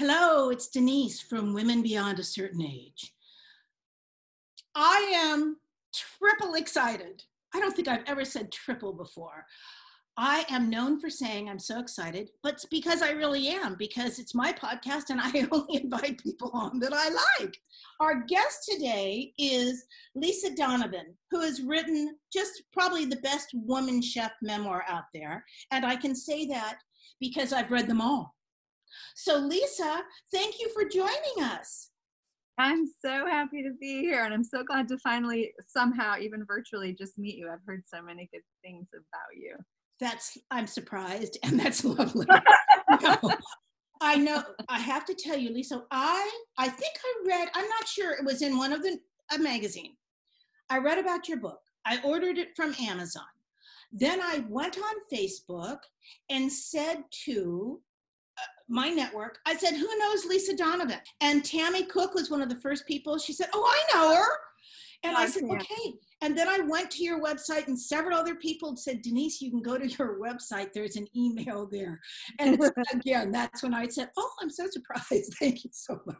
Hello, it's Denise from Women Beyond a Certain Age. I am triple excited. I don't think I've ever said triple before. I am known for saying I'm so excited, but it's because I really am, because it's my podcast and I only invite people on that I like. Our guest today is Lisa Donovan, who has written just probably the best woman chef memoir out there. And I can say that because I've read them all. So, Lisa, thank you for joining us. I'm so happy to be here, and I'm so glad to finally, somehow, even virtually, just meet you. I've heard so many good things about you. That's, I'm surprised, and that's lovely. no, I know, I have to tell you, Lisa, I, I think I read, I'm not sure, it was in one of the, a magazine. I read about your book. I ordered it from Amazon. Then I went on Facebook and said to my network. I said, Who knows Lisa Donovan? And Tammy Cook was one of the first people. She said, Oh, I know her. And I said, Okay. And then I went to your website, and several other people said, Denise, you can go to your website. There's an email there. And again, that's when I said, Oh, I'm so surprised. Thank you so much.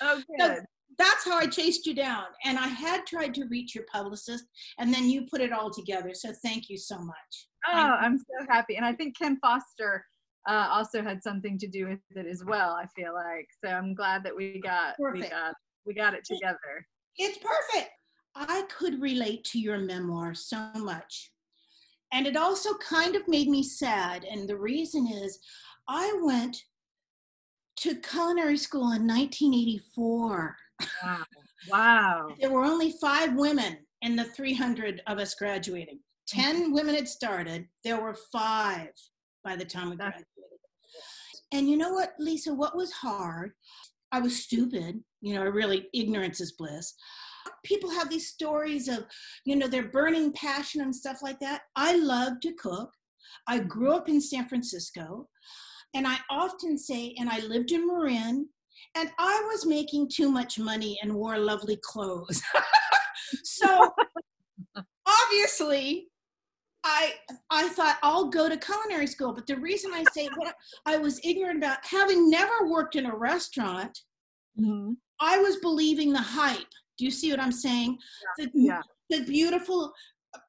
Oh, good. So that's how I chased you down. And I had tried to reach your publicist, and then you put it all together. So thank you so much. Oh, I'm so happy. And I think Ken Foster uh, also had something to do with it as well. I feel like so. I'm glad that we got Perfect. we got we got it together. It's perfect. I could relate to your memoir so much. And it also kind of made me sad. And the reason is I went to culinary school in 1984. Wow. Wow. there were only five women in the 300 of us graduating. 10 mm-hmm. women had started, there were five by the time we graduated. And you know what, Lisa, what was hard? I was stupid. You know, really, ignorance is bliss. People have these stories of, you know, their burning passion and stuff like that. I love to cook. I grew up in San Francisco. And I often say, and I lived in Marin, and I was making too much money and wore lovely clothes. so obviously, I I thought I'll go to culinary school, but the reason I say what I was ignorant about having never worked in a restaurant, mm-hmm. I was believing the hype. Do you see what I'm saying? Yeah. The, yeah. the beautiful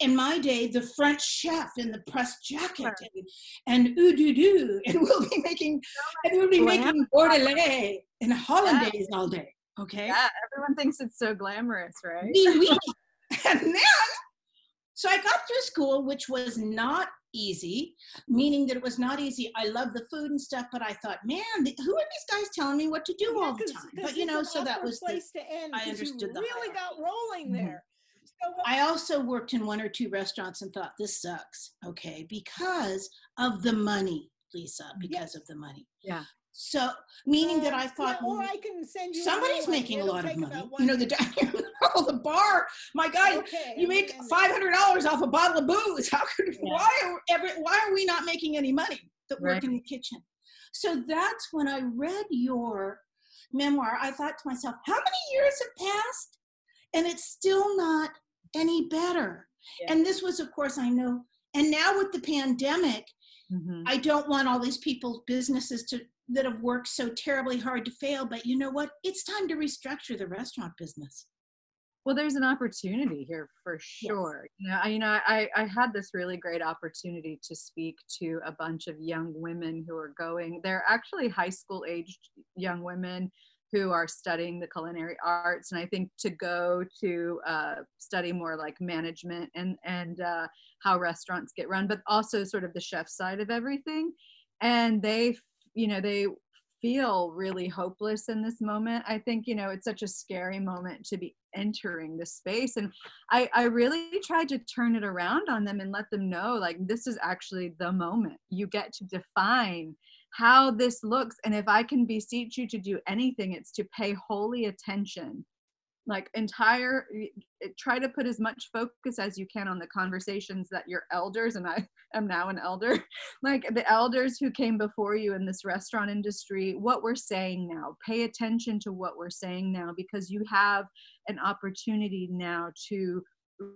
in my day, the French chef in the pressed jacket right. and, and ooh doo doo, and we'll be making and we'll be making bordelais and hollandaise yeah. all day. Okay. Yeah, everyone thinks it's so glamorous, right? And then so I got through school, which was not easy, meaning that it was not easy. I love the food and stuff, but I thought, man, who are these guys telling me what to do yeah, all the time? But you know, so that was place the, to end. I understood you really got rolling mm-hmm. there. So I also worked in one or two restaurants and thought this sucks, okay, because of the money, Lisa, because yes. of the money. Yeah. So, meaning that I thought, or I can send you. Somebody's making a lot of money. You know, the the bar. My God, okay, you make five hundred dollars off a bottle of booze. How could? Yeah. Why are every, Why are we not making any money that right. work in the kitchen? So that's when I read your memoir. I thought to myself, how many years have passed, and it's still not any better. Yeah. And this was, of course, I know. And now with the pandemic, Mm-hmm. I don't want all these people's businesses to that have worked so terribly hard to fail but you know what? It's time to restructure the restaurant business. Well there's an opportunity here for sure. Yes. you know I, you know I, I had this really great opportunity to speak to a bunch of young women who are going they're actually high school aged young women who are studying the culinary arts and i think to go to uh, study more like management and and uh, how restaurants get run but also sort of the chef side of everything. And they you know they feel really hopeless in this moment. I think you know it's such a scary moment to be entering this space and i i really tried to turn it around on them and let them know like this is actually the moment. You get to define how this looks and if i can beseech you to do anything it's to pay holy attention like entire try to put as much focus as you can on the conversations that your elders and i am now an elder like the elders who came before you in this restaurant industry what we're saying now. Pay attention to what we're saying now because you have an opportunity now to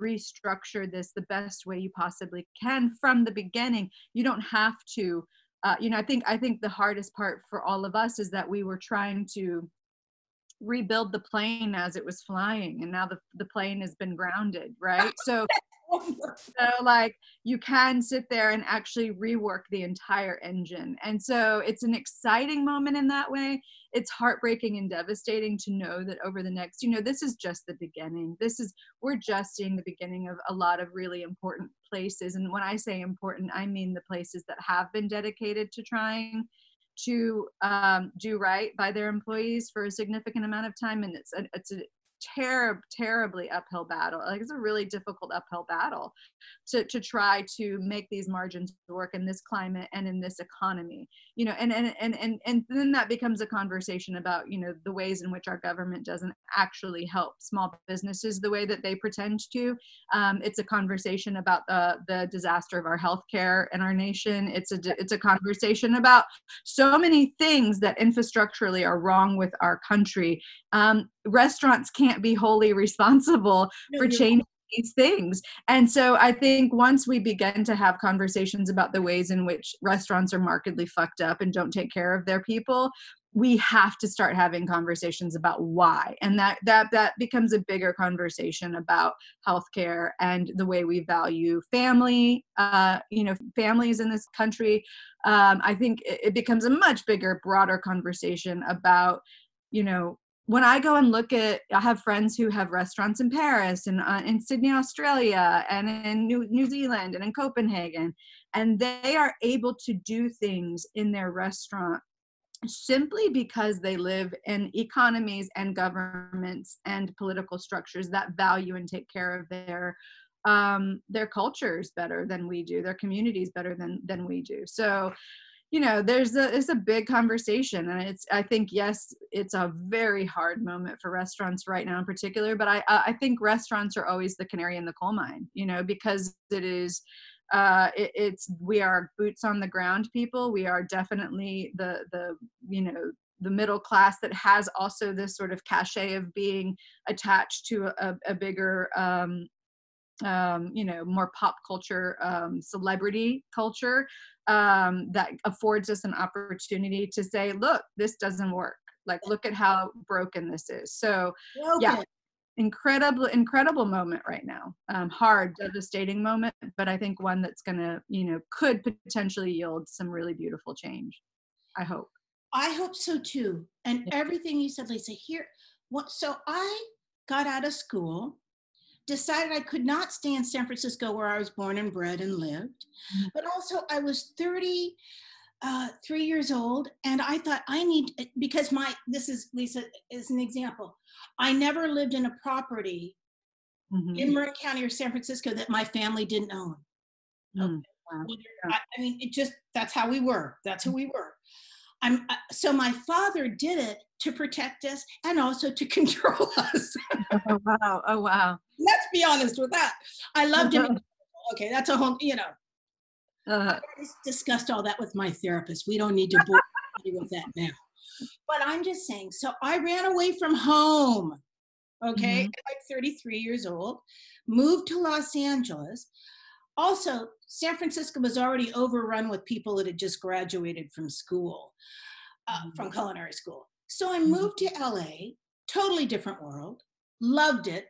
restructure this the best way you possibly can from the beginning. You don't have to uh, you know, I think I think the hardest part for all of us is that we were trying to rebuild the plane as it was flying, and now the the plane has been grounded, right? So so like you can sit there and actually rework the entire engine. And so it's an exciting moment in that way. It's heartbreaking and devastating to know that over the next you know this is just the beginning. This is we're just seeing the beginning of a lot of really important places. And when i say important i mean the places that have been dedicated to trying to um, do right by their employees for a significant amount of time and it's a, it's a terrib, terribly uphill battle. Like it's a really difficult uphill battle to, to try to make these margins work in this climate and in this economy. You know, and and and and, and then that becomes a conversation about, you know, the ways in which our government doesn't actually help small businesses the way that they pretend to. Um, it's a conversation about the the disaster of our healthcare in our nation. It's a it's a conversation about so many things that infrastructurally are wrong with our country. Um, restaurants can't be wholly responsible no, for changing these things. And so I think once we begin to have conversations about the ways in which restaurants are markedly fucked up and don't take care of their people, we have to start having conversations about why. And that that that becomes a bigger conversation about healthcare and the way we value family uh, you know families in this country. Um, i think it, it becomes a much bigger broader conversation about you know when I go and look at, I have friends who have restaurants in Paris and uh, in Sydney, Australia, and in New, New Zealand and in Copenhagen, and they are able to do things in their restaurant simply because they live in economies and governments and political structures that value and take care of their um, their cultures better than we do, their communities better than than we do. So you know there's a it's a big conversation and it's i think yes it's a very hard moment for restaurants right now in particular but i i think restaurants are always the canary in the coal mine you know because it is uh it, it's we are boots on the ground people. We are definitely the the you know the middle class that has also this sort of cachet of being attached to a, a bigger um, um, you know more pop culture um, celebrity culture um, that affords us an opportunity to say look this doesn't work. Like look at how broken this is. So yeah incredible incredible moment right now. Um, hard devastating moment but i think one that's gonna you know could potentially yield some really beautiful change i hope. I hope so too. And yeah. everything you said lisa here what so i got out of school decided I could not stay in San Francisco where I was born and bred and lived. Mm-hmm. But also, I was 30, uh, three years old, and I thought I need because my this is Lisa is an example. I never lived in a property mm-hmm. in Marin County or San Francisco that my family didn't own. Mm-hmm. Wow. I, I mean, it just that's how we were. That's who we were. I'm uh, so my father did it to protect us and also to control us. oh wow! Oh wow! Let's be honest with that. I loved him. okay, that's a whole. You know, uh, I discussed all that with my therapist. We don't need to bore you with that now. But I'm just saying. So I ran away from home. Okay, mm-hmm. like 33 years old, moved to Los Angeles. Also, San Francisco was already overrun with people that had just graduated from school, uh, mm-hmm. from culinary school. So I mm-hmm. moved to LA, totally different world, loved it,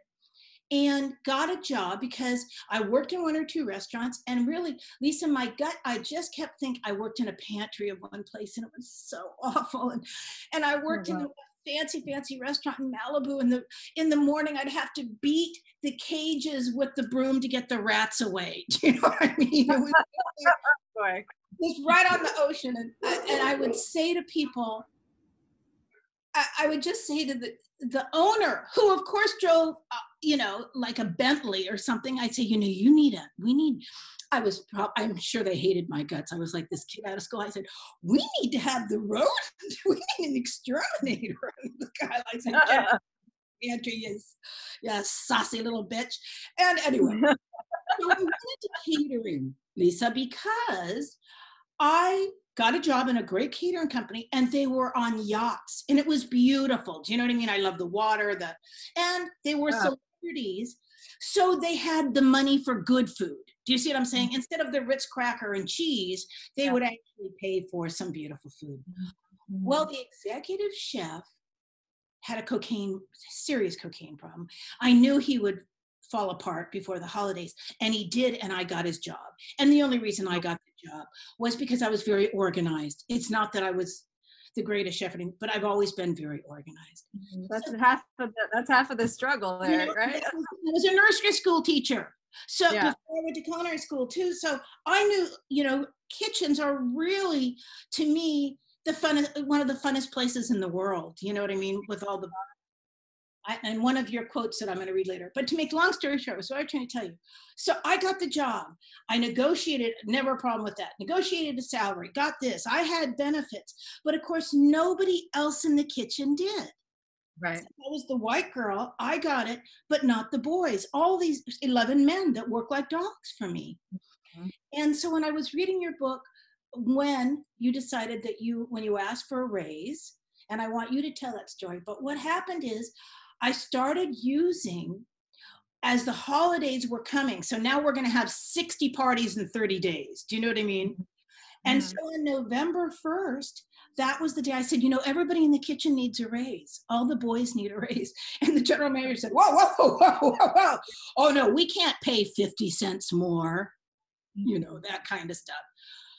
and got a job because I worked in one or two restaurants. And really, Lisa, my gut, I just kept thinking I worked in a pantry of one place and it was so awful. And, and I worked oh, wow. in a fancy, fancy restaurant in Malibu. in the in the morning, I'd have to beat the cages with the broom to get the rats away. Do you know what I mean? It was, right on the ocean. And, and I would say to people, I, I would just say to the the owner, who of course drove, uh, you know, like a Bentley or something, I'd say, you know, you need a, we need. I was, prob- I'm sure they hated my guts. I was like this kid out of school. I said, we need to have the road. we need an exterminator. And the guy like said, Andrew is, yeah, saucy little bitch. And anyway, so we went into catering, Lisa, because I got a job in a great catering company and they were on yachts and it was beautiful. Do you know what I mean? I love the water, the and they were celebrities. So they had the money for good food. Do you see what I'm saying? Mm-hmm. Instead of the Ritz cracker and cheese, they Yeah. would actually pay for some beautiful food. Mm-hmm. Well, the executive chef had a cocaine, serious cocaine problem. I knew he would fall apart before the holidays, and he did, and I got his job. And the only reason I got the job was because I was very organized. It's not that I was the greatest chef, but I've always been very organized. Mhm. That's half of the that's half of the struggle You there, know, right? I was a nursery school teacher. So Yeah. before I went to culinary school too. So I knew, you know, kitchens are really, to me, the funnest, one of the funnest places in the world. You know what I mean? With all the, I, and one of your quotes that I'm going to read later. But to make long story short, so I'm trying to tell you. So I got the job. I negotiated, never a problem with that. Negotiated a salary, got this. I had benefits, but of course nobody else in the kitchen did. Right. I was the white girl. I got it, but not the boys. All these 11 men that work like dogs for me. Mhm. And so when I was reading your book, when you decided that you, when you asked for a raise, and I want you to tell that story, but what happened is I started using as the holidays were coming. So now we're going to have 60 parties in 30 days. Do you know what I mean? And Mhm. so on November 1st, that was the day I said, you know, everybody in the kitchen needs a raise. All the boys need a raise. And the general manager said, whoa, whoa, whoa, whoa, whoa. Oh, no, we can't pay 50 cents more, you know, that kind of stuff.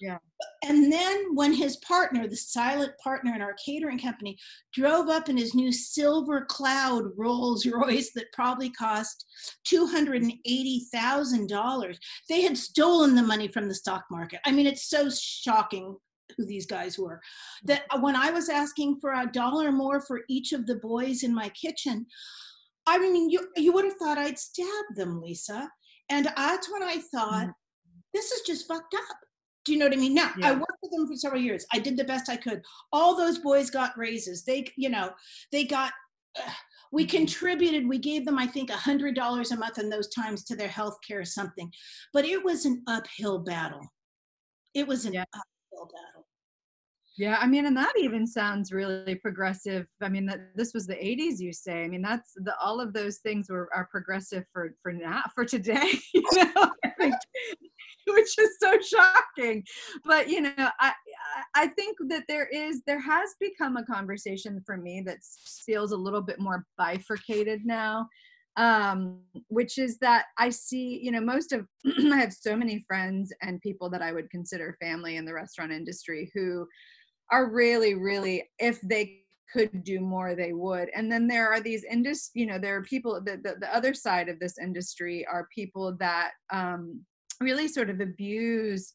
Yeah. And then when his partner, the silent partner in our catering company, drove up in his new silver cloud Rolls Royce that probably cost $280,000, they had stolen the money from the stock market. I mean, it's so shocking who these guys were. That mm-hmm. when I was asking for a dollar more for each of the boys in my kitchen, I mean, you you would have thought I'd stab them, Lisa. And that's when I thought, mm-hmm. this is just fucked up. Do you know what I mean? Now, I worked with them for several years. I did the best I could. All those boys got raises. They, you know, they got. Uh, we Mhm. contributed. We gave them, I think, a hundred dollars a month in those times to their health care or something. But it was an uphill battle. It was an Yeah. uphill battle. Yeah, I mean, and that even sounds really progressive. I mean, that this was the '80s, you say. I mean, that's the all of those things were are progressive for for now for today. You know, Like, which is so shocking. But you know, I I- think that there is there has become a conversation for me that feels a little bit more bifurcated now um which is that i see you know most of i have so many friends and people that i would consider family in the restaurant industry who are really really if they could do more they would and then there are these industry you know there are people the, the, the other side of this industry are people that um really sort of abuse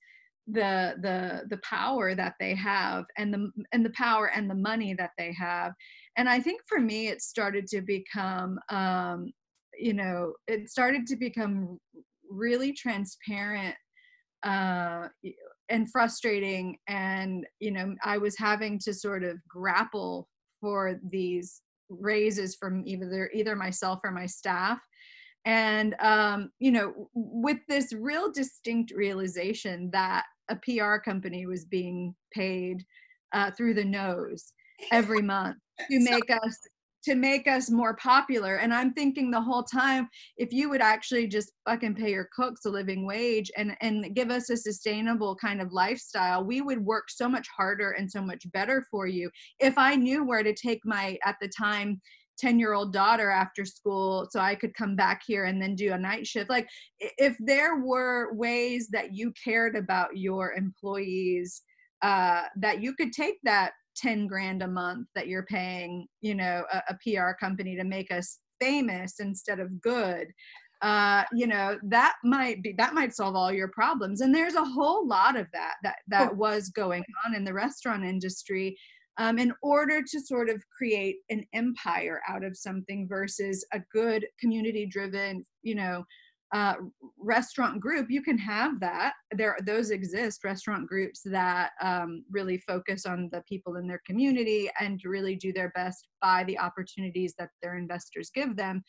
the the the power that they have and the and the power and the money that they have. And i think for me it started to become um you know it started to become really transparent uh and frustrating. And you know i was having to sort of grapple for these raises from either either myself or my staff and um you know with this real distinct realization that a pr company was being paid uh, through the nose every month to So- make us to make us more popular. And i'm thinking the whole time if you would actually just fucking pay your cooks a living wage and and give us a sustainable kind of lifestyle we would work so much harder and so much better for you. If i knew where to take my at the time 10 year old daughter after school so i could come back here and then do a night shift. Like if there were ways that you cared about your employees uh that you could take that 10 grand a month that you're paying you know a, a pr company to make us famous instead of good uh you know that might be that might solve all your problems. And there's a whole lot of that that that was going on in the restaurant industry um, in order to sort of create an empire out of something versus a good community driven you know uh, restaurant group you can have that. There those exist restaurant groups that um, really focus on the people in their community and really do their best by the opportunities that their investors give them.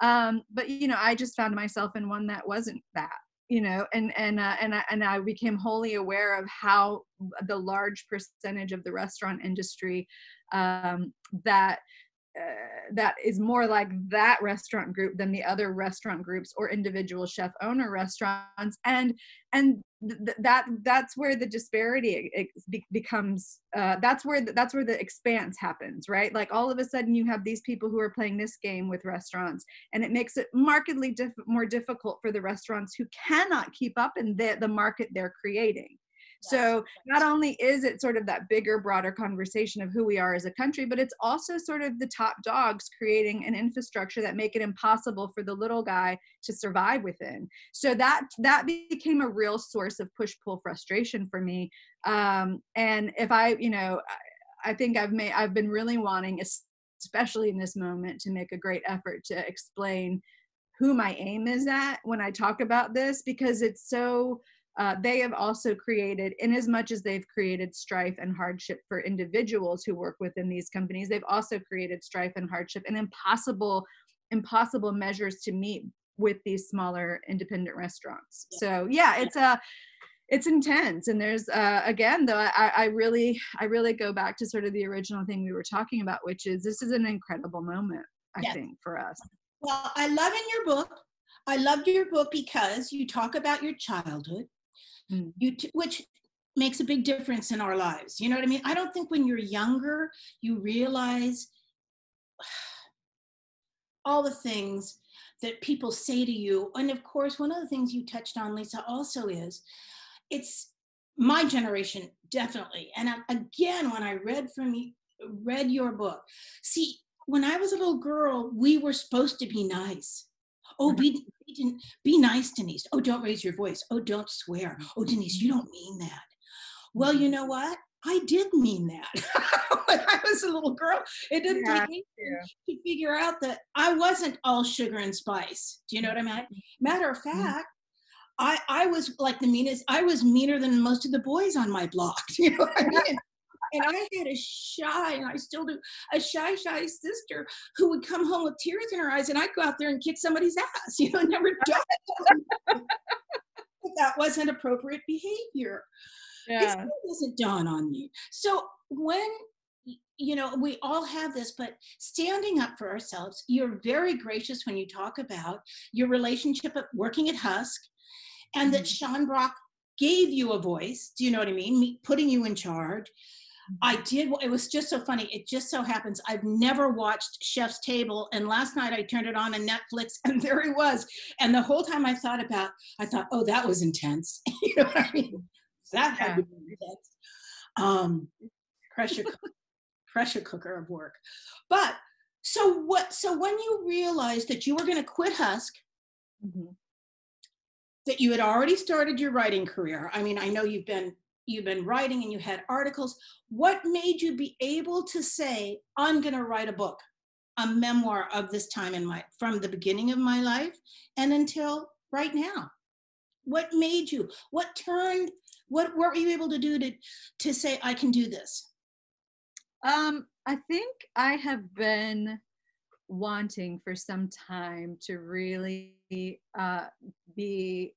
Um, but you know i just found myself in one that wasn't that you know and and uh, and I, and I became wholly aware of how the large percentage of the restaurant industry um, that uh, that is more like that restaurant group than the other restaurant groups or individual chef owner restaurants. And and th- that that's where the disparity be- becomes uh, that's where the, that's where the expanse happens right? Like all of a sudden you have these people who are playing this game with restaurants and it makes it markedly diff- more difficult for the restaurants who cannot keep up in the, the market they're creating so not only is it sort of that bigger, broader conversation of who we are as a country, but it's also sort of the top dogs creating an infrastructure that make it impossible for the little guy to survive within. So that that became a real source of push pull frustration for me. Um, and if I, you know, I, I think I've made I've been really wanting, especially in this moment, to make a great effort to explain who my aim is at when I talk about this because it's so uh, they have also created, in as much as they've created strife and hardship for individuals who work within these companies, they've also created strife and hardship and impossible, impossible measures to meet with these smaller independent restaurants. Yeah. So yeah, it's a it's intense and there's uh, again though I, I really i really go back to sort of the original thing we were talking about which is this is an incredible moment i yes. think for us well i love in your book i loved your book because you talk about your childhood mm. you t- which makes a big difference in our lives you know what i mean? I don't think when you're younger you realize all the things that people say to you and of course one of the things you touched on lisa also is it's my generation definitely and again when i read from you read your book see when i was a little girl we were supposed to be nice. Oh be be, be nice, Denise. Oh, don't raise your voice. Oh, don't swear. Oh, Denise, you don't mean that. Well, you know what? I did mean that when I was a little girl. It didn't yeah, take me yeah. to figure out that I wasn't all sugar and spice. Do you know what I mean? Matter of mm-hmm. fact, I, I was like the meanest, I was meaner than most of the boys on my block. You know what I mean? And I had a shy, and I still do, a shy, shy sister who would come home with tears in her eyes, and I'd go out there and kick somebody's ass, you know, never done that wasn't appropriate behavior. Yeah. It doesn't dawn on me. So when you know we all have this but standing up for ourselves you're very gracious when you talk about your relationship of working at husk and mm-hmm. that sean brock gave you a voice do you know what i mean Me, putting you in charge I did. It was just so funny. It just so happens I've never watched Chef's Table, and last night I turned it on on Netflix, and there he was. And the whole time I thought about, I thought, oh, that was intense. you know what I mean? That had to be intense. Um, pressure, pressure cooker of work. But so what? So when you realized that you were going to quit Husk. Mm-hmm. That you had already started your writing career. I mean, I know you've been you've been writing and you had articles. What made you be able to say, I'm going to write a book, a memoir of this time in my, from the beginning of my life and until right now? What made you, what turned, what, were you able to do to, to say, I can do this? Um, I think I have been wanting for some time to really uh, be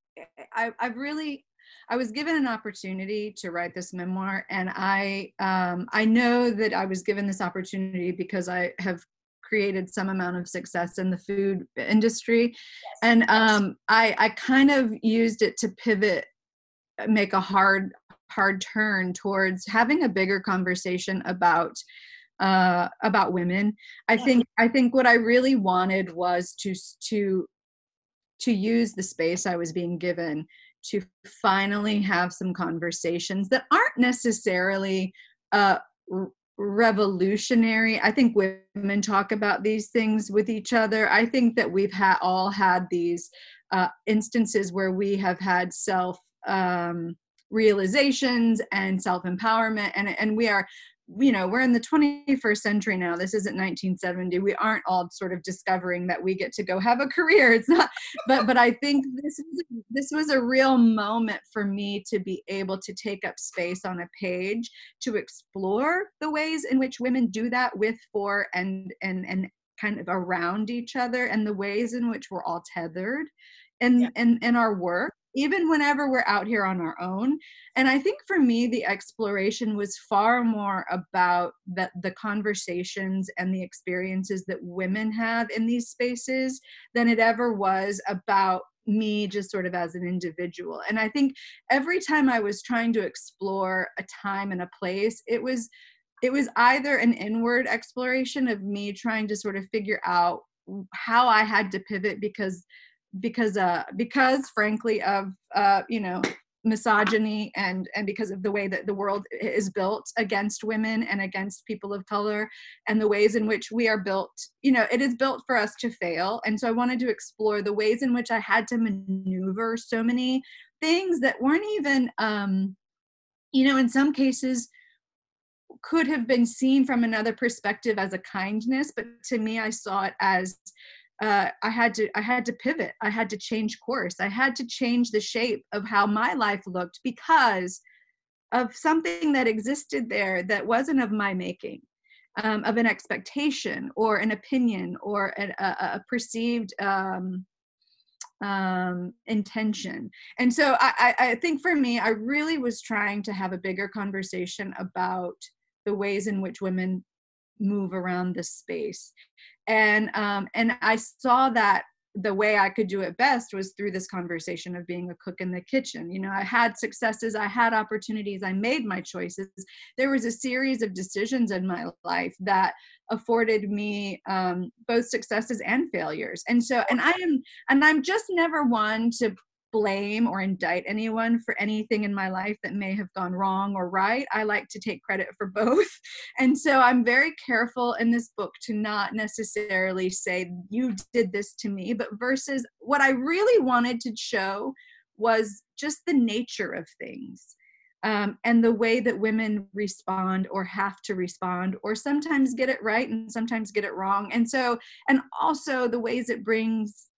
I, I've really I was given an opportunity to write this memoir, and I um, I know that I was given this opportunity because I have created some amount of success in the food industry, yes, and um, I I kind of used it to pivot, make a hard hard turn towards having a bigger conversation about uh, about women. I think I think what I really wanted was to to to use the space I was being given to finally have some conversations that aren't necessarily uh, revolutionary. I think women talk about these things with each other. I think that we've had all had these uh, instances where we have had self um, realizations and self empowerment, and and we are you know we're in the 21st century now. This isn't 1970 we aren't all sort of discovering that we get to go have a career. It's not but but i think this was this was a real moment for me to be able to take up space on a page to explore the ways in which women do that with for and and and kind of around each other and the ways in which we're all tethered in yeah. in, in our work even whenever we're out here on our own. And i think for me the exploration was far more about the, the conversations and the experiences that women have in these spaces than it ever was about me just sort of as an individual. And i think every time i was trying to explore a time and a place it was it was either an inward exploration of me trying to sort of figure out how i had to pivot because because uh because frankly of uh you know misogyny and and because of the way that the world is built against women and against people of color and the ways in which we are built you know it is built for us to fail. And so i wanted to explore the ways in which i had to maneuver so many things that weren't even um you know in some cases could have been seen from another perspective as a kindness but to me i saw it as uh, I had to I had to pivot. I had to change course. I had to change the shape of how my life looked because of something that existed there that wasn't of my making, um, of an expectation or an opinion or a, a, a perceived um, um, intention. And so I, I think for me, I really was trying to have a bigger conversation about the ways in which women move around this space. And um, and i saw that the way i could do it best was through this conversation of being a cook in the kitchen. You know i had successes i had opportunities i made my choices. There was a series of decisions in my life that afforded me um, both successes and failures. And so and i am and i'm just never one to blame or indict anyone for anything in my life that may have gone wrong or right. I like to take credit for both. And so I'm very careful in this book to not necessarily say, you did this to me, but versus what I really wanted to show was just the nature of things. Um, and the way that women respond or have to respond or sometimes get it right and sometimes get it wrong and so and also the ways it brings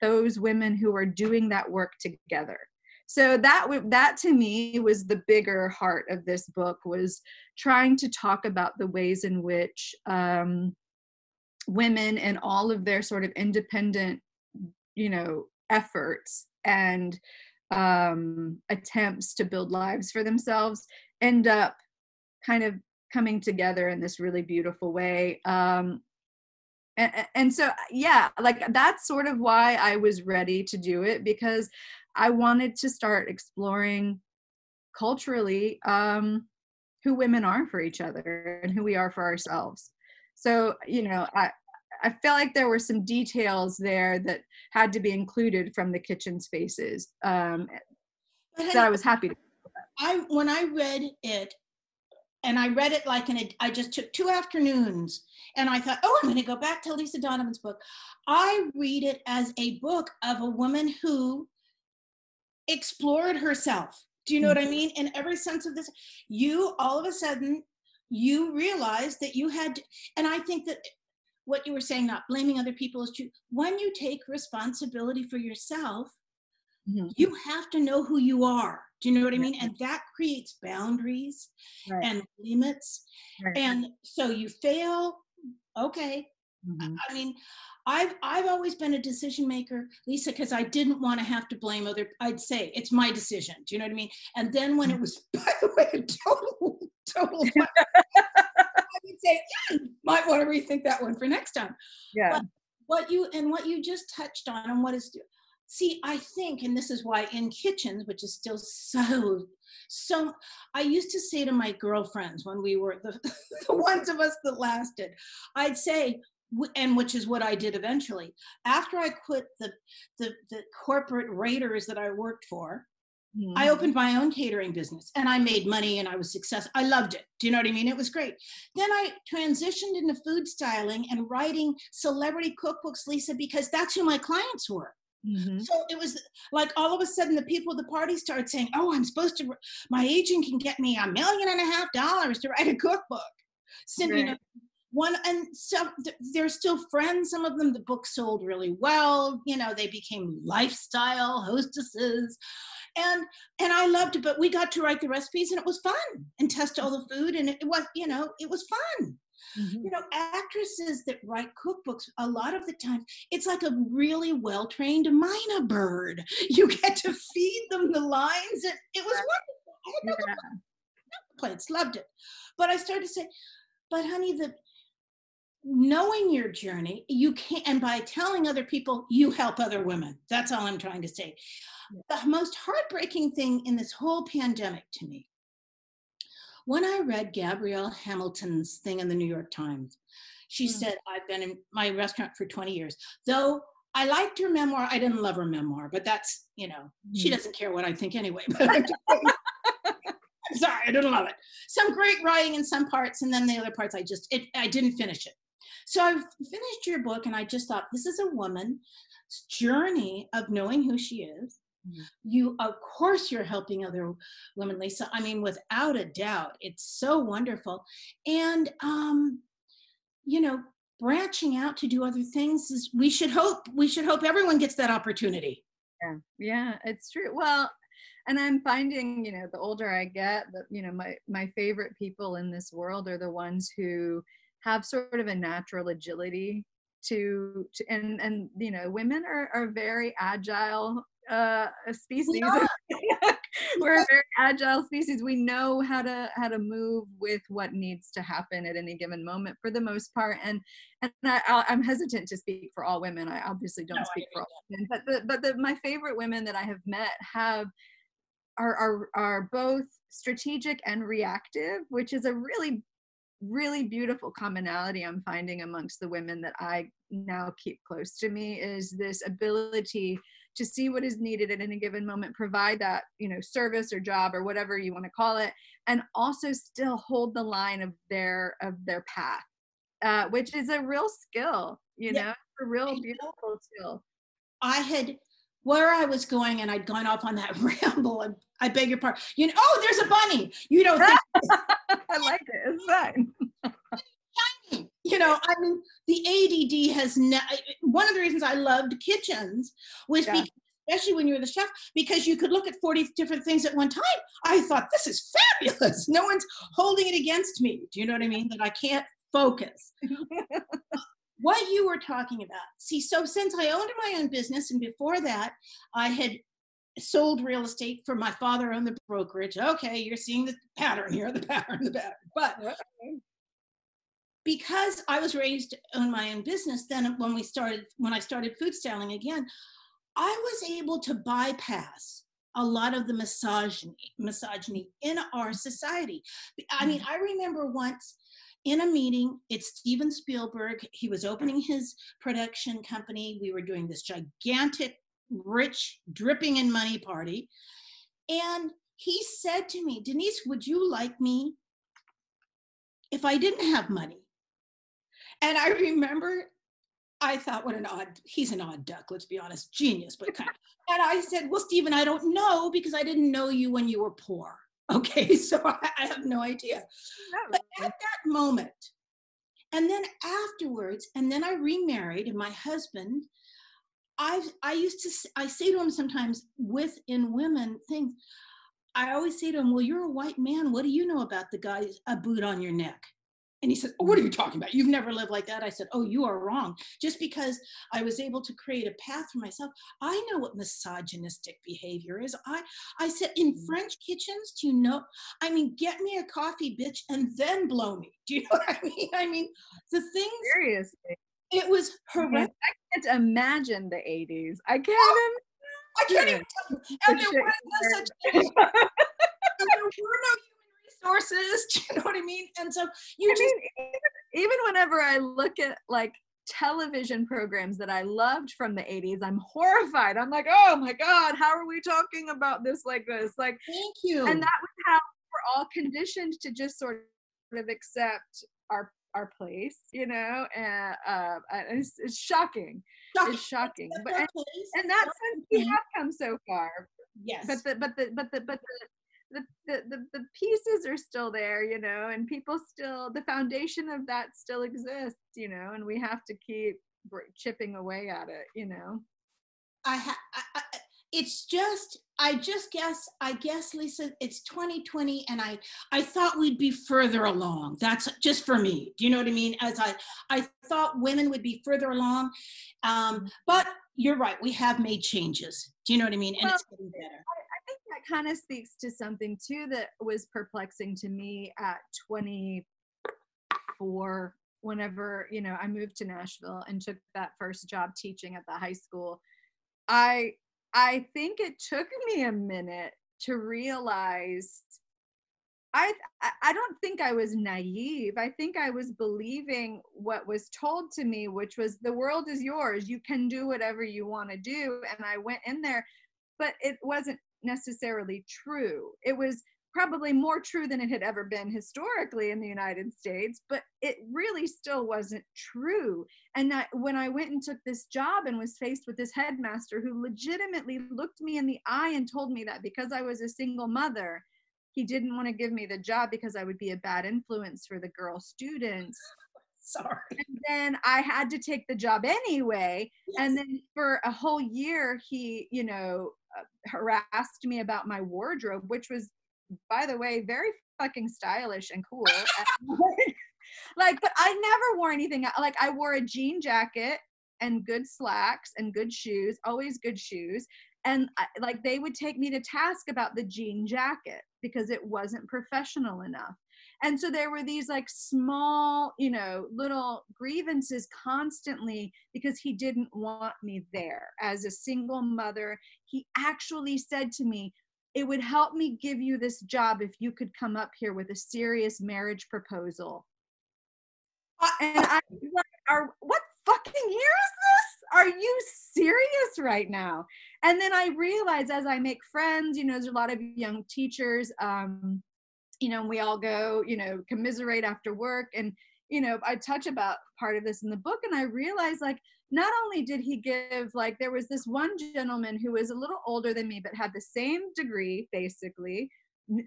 those women who are doing that work together. So that that to me was the bigger heart of this book was trying to talk about the ways in which um, women and all of their sort of independent you know efforts and um, attempts to build lives for themselves end up kind of coming together in this really beautiful way. Um, and, and so yeah like that's sort of why i was ready to do it because i wanted to start exploring culturally um who women are for each other and who we are for ourselves. So you know i i feel like there were some details there that had to be included from the kitchen spaces um that i was happy to i when i read it and I read it like in a, I just took two afternoons and I thought, oh, I'm going to go back to Lisa Donovan's book. I read it as a book of a woman who explored herself. Do you know what I mm-hmm. mean? In every sense of this, you all of a sudden you realize that you had, and I think that what you were saying, not blaming other people, is true. When you take responsibility for yourself, mm-hmm. you have to know who you are do you know what I mean? And that creates boundaries right. and limits. Right. And so you fail, okay. Mm-hmm. I mean, I've I've always been a decision maker, Lisa, because I didn't want to have to blame other. I'd say it's my decision. Do you know what I mean? And then when it mm-hmm. was, by the way, a total total. I would say, yeah, might want to rethink that one for next time. Yeah. But what you and what you just touched on, and what is see i think and this is why in kitchens which is still so so i used to say to my girlfriends when we were the, the ones of us that lasted i'd say and which is what i did eventually after i quit the the, the corporate raiders that i worked for mm-hmm. i opened my own catering business and i made money and i was successful i loved it. Do you know what i mean? It was great. Then i transitioned into food styling and writing celebrity cookbooks lisa because that's who my clients were Mm-hmm. So it was like all of a sudden the people at the party started saying, "Oh, I'm supposed to. My agent can get me a million and a half dollars to write a cookbook." Send right. you know, one and some they're still friends. Some of them the book sold really well. You know, they became lifestyle hostesses, and and I loved it. But we got to write the recipes, and it was fun, and test all the food, and it was you know it was fun. Mm-hmm. You know, actresses that write cookbooks, a lot of the time, it's like a really well trained myna bird. You get to feed them the lines, and it was wonderful. I had no, yeah. complaints, loved it. But I started to say, but honey, the knowing your journey, you can't, and by telling other people, you help other women. That's all I'm trying to say. The most heartbreaking thing in this whole pandemic to me when I read Gabrielle Hamilton's thing in the New York Times, she mm. said, I've been in my restaurant for 20 years. Though I liked her memoir, I didn't love her memoir, but that's, you know, mm. she doesn't care what I think anyway. But I'm, I'm sorry, I didn't love it. Some great writing in some parts, and then the other parts I just, it, I didn't finish it. So I finished your book, and I just thought, this is a woman's journey of knowing who she is Mm-hmm. You, of course, you're helping other women, Lisa. I mean, without a doubt, it's so wonderful. And, um, you know, branching out to do other things is, we should hope, we should hope everyone gets that opportunity. Yeah, yeah, it's true. Well, and I'm finding, you know, the older I get, that you know, my my favorite people in this world are the ones who have sort of a natural agility to, to and and you know women are, are very agile uh, a species. We're a very agile species. We know how to how to move with what needs to happen at any given moment for the most part. And and I, am hesitant to speak for all women. I obviously don't no, speak for all women, but the, but the, my favorite women that I have met have are, are are both strategic and reactive, which is a really really beautiful commonality I'm finding amongst the women that I now keep close to me is this ability to see what is needed at any given moment provide that you know service or job or whatever you want to call it and also still hold the line of their of their path uh, which is a real skill you yeah. know a real beautiful skill i had where I was going and I'd gone off on that ramble and I beg your pardon. You know, oh, there's a bunny. You don't think I like it. It's fine. You know, I mean, the ADD has ne- one of the reasons I loved kitchens was yeah. because especially when you were the chef, because you could look at 40 different things at one time. I thought, this is fabulous. No one's holding it against me. Do you know what I mean? That I can't focus. what you were talking about. See, so since I owned my own business, and before that, I had sold real estate for my father owned the brokerage. Okay, you're seeing the pattern here, the pattern, the pattern. But because I was raised own my own business, then when we started, when I started food styling again, I was able to bypass a lot of the misogyny, misogyny in our society. I mean, I remember once in a meeting, it's Steven Spielberg. He was opening his production company. We were doing this gigantic, rich, dripping in money party. And he said to me, Denise, would you like me if I didn't have money? And I remember I thought, what an odd, he's an odd duck, let's be honest, genius, but kind of. And I said, well, Steven, I don't know because I didn't know you when you were poor. Okay, so I, I have no idea. But at that moment, and then afterwards, and then I remarried, and my husband, I I used to I say to him sometimes within women things. I always say to him, "Well, you're a white man. What do you know about the guy's a boot on your neck?" And he said, oh, What are you talking about? You've never lived like that. I said, Oh, you are wrong. Just because I was able to create a path for myself, I know what misogynistic behavior is. I, I said, In mm. French kitchens, do you know? I mean, get me a coffee, bitch, and then blow me. Do you know what I mean? I mean, the things. Seriously. It was horrendous. I can't imagine the 80s. I can't oh, I can't even. And there was no such thing. there were no resources. Do you know what I mean? And so you I just mean, even whenever I look at like television programs that I loved from the 80s, I'm horrified. I'm like, oh my God, how are we talking about this like this? Like, thank you. And that was how we're all conditioned to just sort of accept our our place, you know, and uh, it's, it's shocking. shocking. It's shocking. But and, and that's when we have come so far. Yes. But the but the but the but the the, the, the, the pieces are still there, you know, and people still, the foundation of that still exists, you know, and we have to keep chipping away at it, you know. I, ha- I, I it's just I just guess, I guess, Lisa, it's 2020, and I, I thought we'd be further along. That's just for me. Do you know what I mean? As I, I thought women would be further along, um, but you're right. We have made changes. Do you know what I mean? And well, it's getting better. That kind of speaks to something too that was perplexing to me at 24 whenever you know i moved to nashville and took that first job teaching at the high school i I think it took me a minute to realize I I don't think I was naive. I think I was believing what was told to me, which was the world is yours. You can do whatever you want to do. And I went in there, but it wasn't necessarily true. It was probably more true than it had ever been historically in the United States, but it really still wasn't true. And that when I went and took this job and was faced with this headmaster who legitimately looked me in the eye and told me that because I was a single mother, he didn't want to give me the job because I would be a bad influence for the girl students. Sorry. And then I had to take the job anyway. Yes. And then for a whole year, he, you know, Uh, harassed me about my wardrobe, which was by the way, very fucking stylish and cool. like, but I never wore anything. Like, I wore a jean jacket and good slacks and good shoes, always good shoes. And I, like, they would take me to task about the jean jacket because it wasn't professional enough. And so there were these like small, you know, little grievances constantly because he didn't want me there as a single mother. He actually said to me, it would help me give you this job if you could come up here with a serious marriage proposal. and I like, are what fucking year is this? Are you serious right now? And then I realize as I make friends, you know, there's a lot of young teachers, um, you know, we all go, you know, commiserate after work. And, you know, I touch about part of this in the book and I realize like not only did he give like there was this one gentleman who was a little older than me but had the same degree basically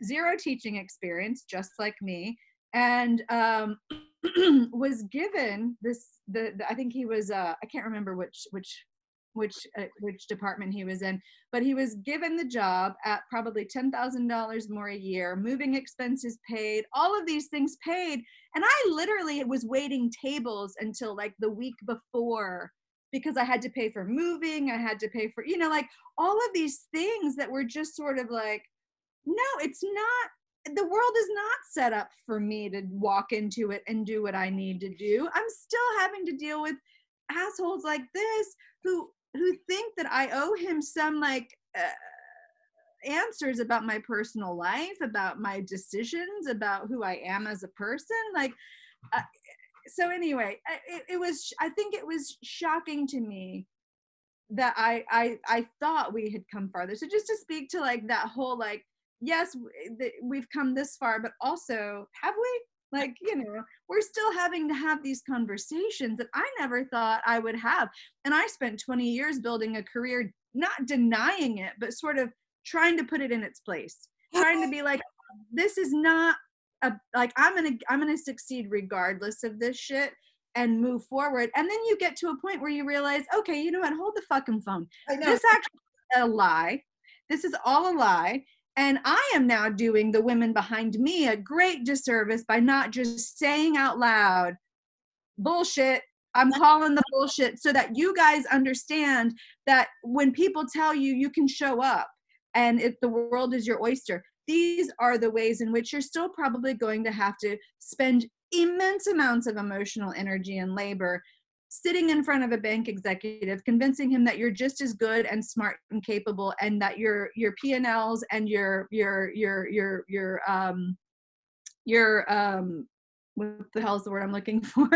zero teaching experience just like me and um, was given this the, the, i think he was uh, i can't remember which which which uh, which department he was in but he was given the job at probably $10,000 more a year moving expenses paid all of these things paid and I literally was waiting tables until like the week before because I had to pay for moving, I had to pay for, you know, like all of these things that were just sort of like, no, it's not, the world is not set up for me to walk into it and do what I need to do. I'm still having to deal with assholes like this who who think that I owe him some like uh, answers about my personal life, about my decisions, about who I am as a person. Like, uh, so anyway, it, it was. I think it was shocking to me that I I I thought we had come farther. So just to speak to like that whole like yes we've come this far, but also have we? Like you know we're still having to have these conversations that I never thought I would have, and I spent 20 years building a career not denying it, but sort of trying to put it in its place, trying to be like this is not a, like I'm gonna I'm gonna succeed regardless of this shit and move forward. And then you get to a point where you realize, okay, you know what? Hold the fucking phone. I know. This actually a lie. This is all a lie. And I am now doing the women behind me a great disservice by not just saying out loud, bullshit. I'm calling the bullshit so that you guys understand that when people tell you you can show up and if the world is your oyster, these are the ways in which you're still probably going to have to spend immense amounts of emotional energy and labor sitting in front of a bank executive convincing him that you're just as good and smart and capable and that your your P&Ls and your your your your your um your um what the hell is the word I'm looking for?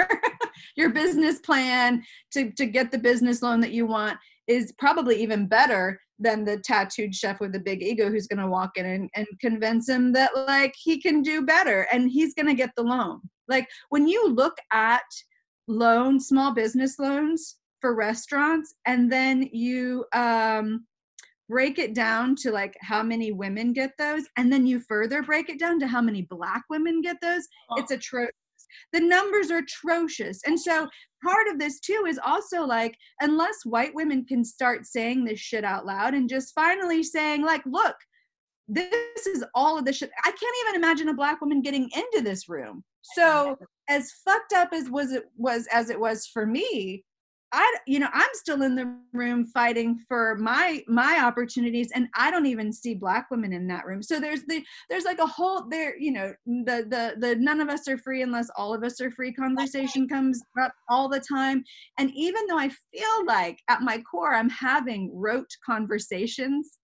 your business plan to to get the business loan that you want is probably even better than the tattooed chef with the big ego who's going to walk in and, and convince him that like he can do better and he's going to get the loan like when you look at loan small business loans for restaurants and then you um break it down to like how many women get those and then you further break it down to how many black women get those. Oh. it's atrocious. The numbers are atrocious. And so part of this too is also like unless white women can start saying this shit out loud and just finally saying like look this is all of the shit. I can't even imagine a black woman getting into this room so as fucked up as was it was as it was for me I you know I'm still in the room fighting for my my opportunities and I don't even see black women in that room. So there's the there's like a whole there you know the the the none of us are free unless all of us are free conversation comes up all the time and even though I feel like at my core I'm having rote conversations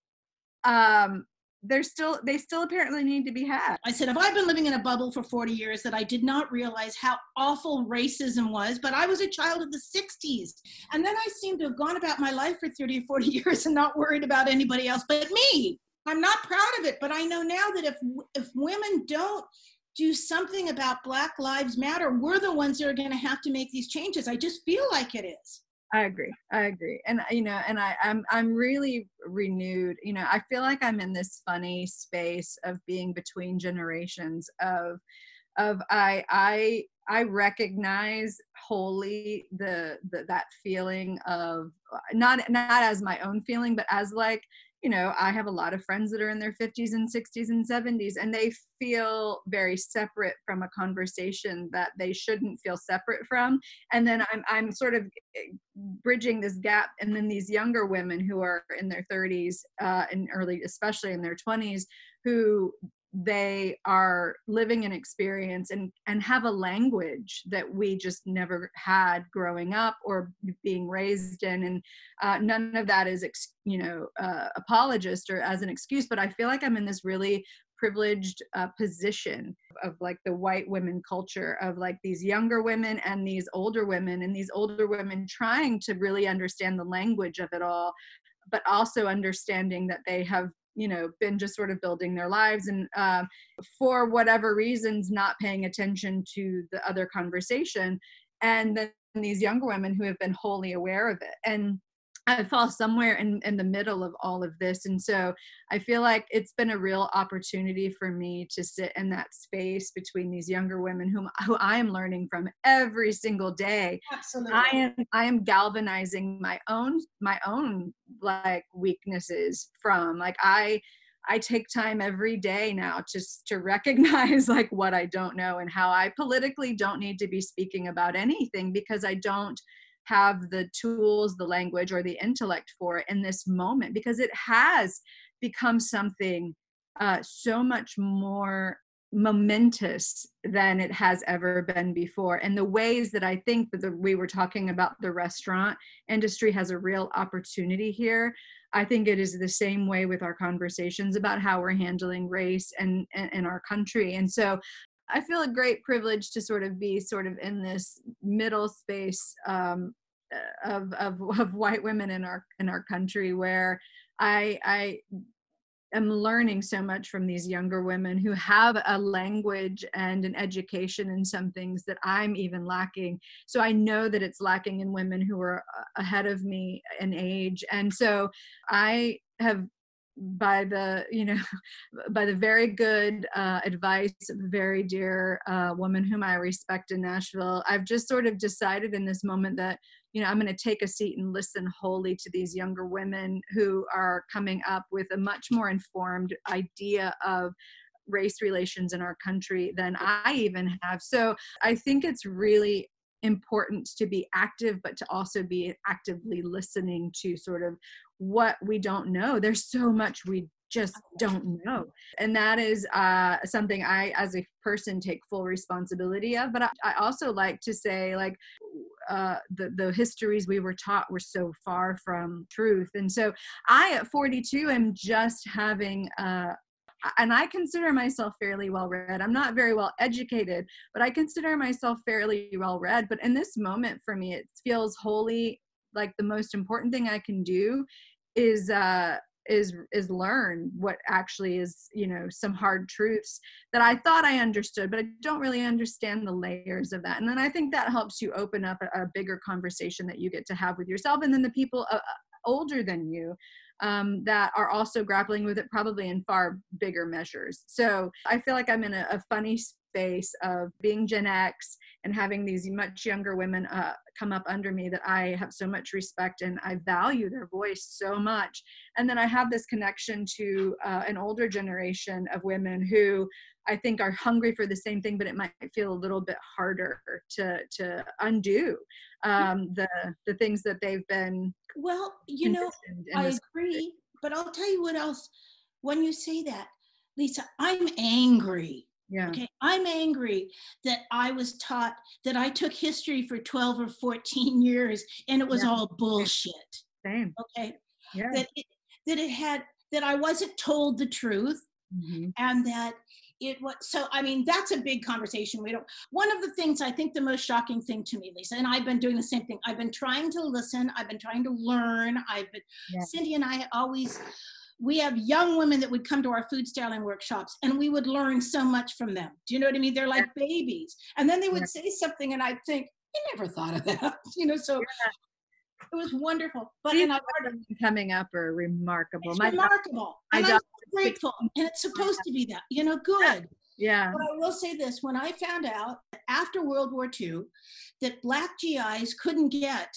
um they're still they still apparently need to be had. I said have i been living in a bubble for 40 years that i did not realize how awful racism was but i was a child of the 60s and then i seem to have gone about my life for 30 or 40 years and not worried about anybody else but me. I'm not proud of it but i know now that if if women don't do something about black lives matter we're the ones that are going to have to make these changes. I just feel like it is I agree. I agree. And you know, and I, I'm I'm really renewed. You know, I feel like I'm in this funny space of being between generations of of I I I recognize wholly the, the that feeling of not not as my own feeling, but as like you know, I have a lot of friends that are in their 50s and 60s and 70s, and they feel very separate from a conversation that they shouldn't feel separate from. And then I'm, I'm sort of eh, bridging this gap. And then these younger women who are in their 30s uh, and early, especially in their 20s, who they are living an experience and and have a language that we just never had growing up or being raised in. And uh, none of that is ex- you know uh, apologist or as an excuse but i feel like i'm in this really privileged uh, position of like the white women culture of like these younger women and these older women and these older women trying to really understand the language of it all but also understanding that they have you know been just sort of building their lives and uh, for whatever reasons not paying attention to the other conversation. And then these younger women who have been wholly aware of it. And I fall somewhere in, in the middle of all of this. And so I feel like it's been a real opportunity for me to sit in that space between these younger women whom who I am learning from every single day. Absolutely. I am I am galvanizing my own my own like weaknesses from like I I take time every day now just to recognize like what I don't know and how I politically don't need to be speaking about anything because I don't have the tools, the language, or the intellect for in this moment because it has become something uh, so much more momentous than it has ever been before. And the ways that i think that the, we were talking about the restaurant industry has a real opportunity here i think it is the same way with our conversations about how we're handling race and in our country. And so I feel a great privilege to sort of be sort of in this middle space um, uh, of, of of white women in our in our country where I I am learning so much from these younger women who have a language and an education in some things that I'm even lacking. So I know that it's lacking in women who are uh, ahead of me in age. And so I have by the you know by the very good uh, advice of a very dear uh, woman whom i respect in nashville i've just sort of decided in this moment that you know i'm going to take a seat and listen wholly to these younger women who are coming up with a much more informed idea of race relations in our country than i even have. So i think it's really important to be active but to also be actively listening to sort of what we don't know. There's so much we just don't know. And that is uh, something i as a person take full responsibility of. But I, I also like to say like uh, the the histories we were taught were so far from truth. And so i at 42 am just having uh, and I consider myself fairly well read. I'm not very well educated, but I consider myself fairly well read. But in this moment for me, it feels wholly like the most important thing I can do is uh is is learn what actually is you know some hard truths that i thought i understood but i don't really understand the layers of that. And then i think that helps you open up a, a bigger conversation that you get to have with yourself and then the people uh, older than you um, that are also grappling with it probably in far bigger measures. So i feel like i'm in a, a funny space of being Gen X and having these much younger women uh, come up under me that I have so much respect and I value their voice so much. And then I have this connection to uh, an older generation of women who I think are hungry for the same thing, but it might feel a little bit harder to to undo um, the the things that they've been. Well, you know, I agree, country. but I'll tell you what else. When you say that, Lisa, I'm angry. Yeah. Okay. I'm angry that I was taught that I took history for 12 or 14 years and it was yeah. all bullshit. Same. Okay. Yeah. That it, that it had that I wasn't told the truth mm-hmm. and that it was so i mean that's a big conversation we don't one of the things i think the most shocking thing to me lisa and i've been doing the same thing i've been trying to listen i've been trying to learn i've been yeah. cindy and i always we have young women that would come to our food styling workshops and we would learn so much from them do you know what i mean they're like yeah. babies and then they would yeah. say something and i'd think i never thought of that you know so it was wonderful. But and I coming up are remarkable. It's My remarkable. and I'm grateful. And it's supposed to be that, you know, good. Yeah. But I will say this when I found out after World War II that black GIs couldn't get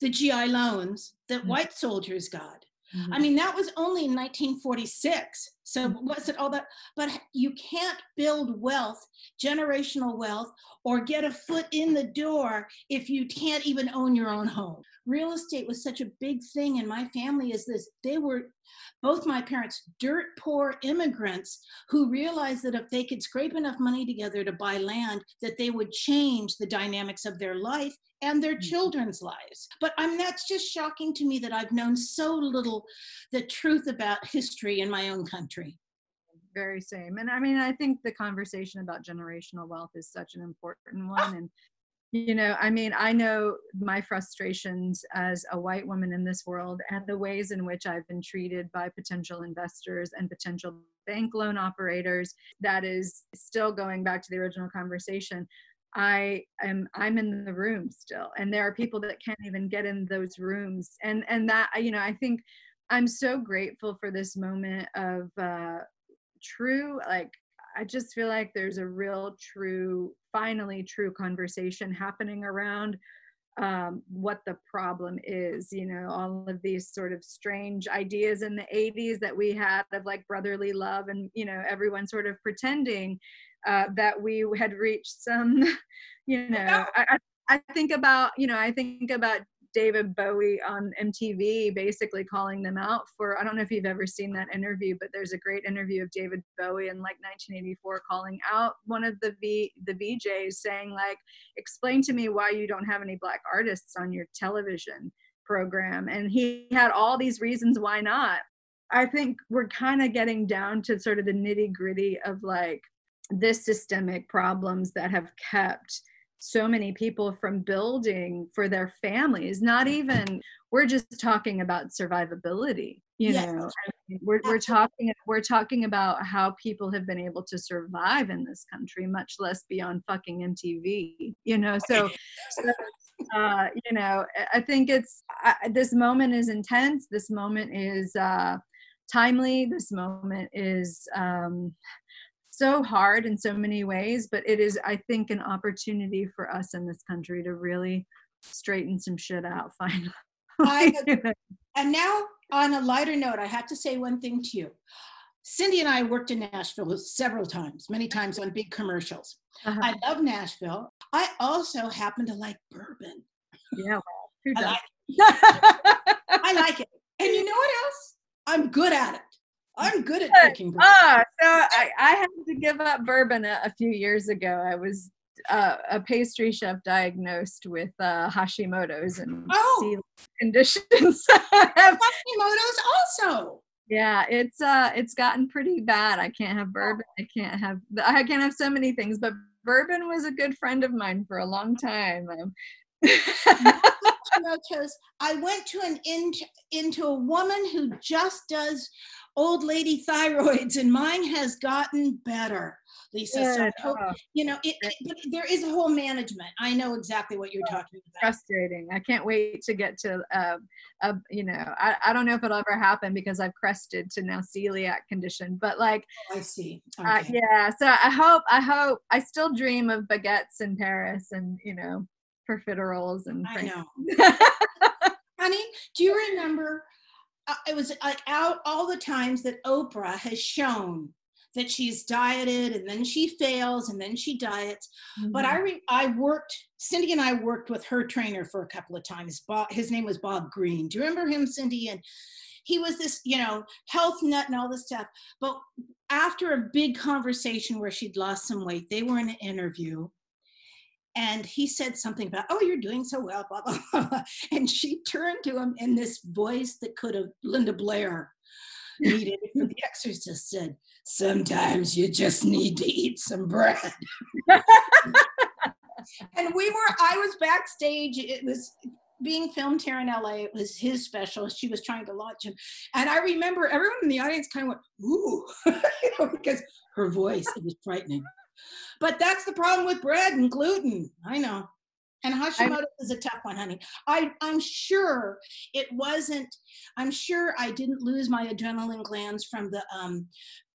the GI loans that mm-hmm. white soldiers got. Mm-hmm. I mean, that was only in 1946. So mm-hmm. it all that? But you can't build wealth, generational wealth, or get a foot in the door if you can't even own your own home real estate was such a big thing in my family is this they were both my parents dirt poor immigrants who realized that if they could scrape enough money together to buy land that they would change the dynamics of their life and their mm-hmm. children's lives but i'm that's just shocking to me that i've known so little the truth about history in my own country very same and i mean i think the conversation about generational wealth is such an important one and you know i mean i know my frustrations as a white woman in this world and the ways in which i've been treated by potential investors and potential bank loan operators that is still going back to the original conversation i am i'm in the room still and there are people that can't even get in those rooms and and that you know i think i'm so grateful for this moment of uh true like I just feel like there's a real true, finally true conversation happening around um, what the problem is. You know, all of these sort of strange ideas in the 80s that we had of like brotherly love and, you know, everyone sort of pretending uh, that we had reached some, you know, I, I think about, you know, I think about David Bowie on MTV basically calling them out for I don't know if you've ever seen that interview, but there's a great interview of David Bowie in like 1984 calling out one of the V the VJs saying like explain to me why you don't have any black artists on your television program and he had all these reasons why not. I think we're kind of getting down to sort of the nitty gritty of like this systemic problems that have kept so many people from building for their families not even we're just talking about survivability you yes. know? I mean, we're, we're talking we're talking about how people have been able to survive in this country much less beyond fucking mtv you know? So, so uh, you know i think it's I, this moment is intense this moment is uh, timely this moment is um, so hard in so many ways, but it is, I think, an opportunity for us in this country to really straighten some shit out finally. I, and now, on a lighter note, I have to say one thing to you. Cindy and I worked in Nashville several times, many times on big commercials. Uh-huh. I love Nashville. I also happen to like bourbon. Yeah, well, I like it. I like it. And you know what else? I'm good at it. I'm good at drinking bourbon. Ah, so I, I had to give up bourbon a, a few years ago. I was uh, a pastry chef diagnosed with uh, Hashimoto's and oh. conditions. Hashimoto's also. Yeah, it's uh, it's gotten pretty bad. I can't have bourbon. I can't have. I can't have so many things. But bourbon was a good friend of mine for a long time. Um, I went to an in, into a woman who just does old lady thyroids, and mine has gotten better, Lisa. So I hope, you know, it, it, but there is a whole management. I know exactly what you're talking about. Frustrating. I can't wait to get to, uh, a, you know, I, I don't know if it'll ever happen because I've crested to now celiac condition, but like, oh, I see. Okay. Uh, yeah. So I hope, I hope, I still dream of baguettes in Paris and, you know, profiteroles and. I know. Honey, do you remember uh, it was like out all the times that Oprah has shown that she's dieted and then she fails and then she diets. Mm-hmm. But I re- I worked Cindy and I worked with her trainer for a couple of times. Bob, his name was Bob Greene. Do you remember him, Cindy? And he was this, you know, health nut and all this stuff. But after a big conversation where she'd lost some weight, they were in an interview and he said something about, oh, you're doing so well, blah, blah, blah. And she turned to him in this voice that could have Linda Blair needed for the exorcist said, sometimes you just need to eat some bread. and we were, I was backstage. It was being filmed here in LA. It was his special. She was trying to launch him. And I remember everyone in the audience kind of went, ooh, you know, because her voice, it was frightening. But that's the problem with bread and gluten. I know. And Hashimoto is a tough one, honey. I, I'm sure it wasn't, I'm sure I didn't lose my adrenaline glands from the um,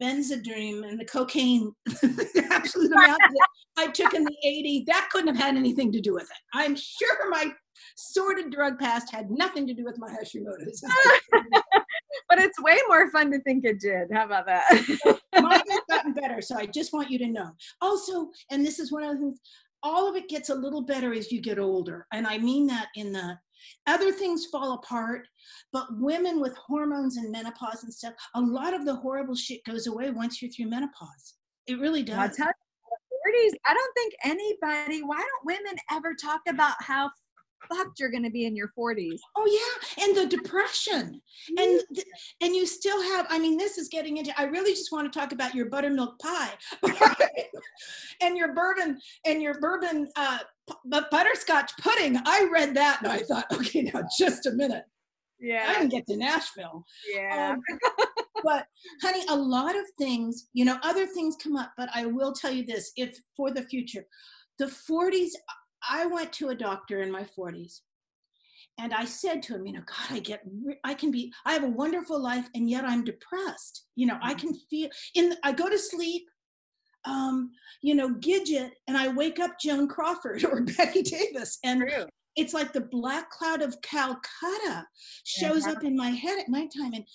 benzedrine and the cocaine, the absolute amount that I took in the 80s. That couldn't have had anything to do with it. I'm sure my sordid drug past had nothing to do with my Hashimoto's. but it's way more fun to think it did. How about that? Mine has gotten better, so I just want you to know. Also, and this is one of the things, all of it gets a little better as you get older. And I mean that in the other things fall apart, but women with hormones and menopause and stuff, a lot of the horrible shit goes away once you're through menopause. It really does. 40s, I don't think anybody, why don't women ever talk about how fucked you're going to be in your 40s oh yeah and the depression. And and you still have i mean this is getting into i really just want to talk about your buttermilk pie and your bourbon and your bourbon uh but butterscotch pudding. I read that and i thought okay now just a minute. Yeah. i can get to nashville. Yeah. Um, but honey a lot of things you know other things come up but i will tell you this if for the future the 40s I went to a doctor in my 40s and I said to him, you know, God, I get, I can be, I have a wonderful life and yet I'm depressed. You know, I mm-hmm. can feel in, I go to sleep, um, you know, Gidget and I wake up Joan Crawford or Bette Davis and True. it's like the black cloud of Calcutta shows yeah. up in my head at nighttime. And,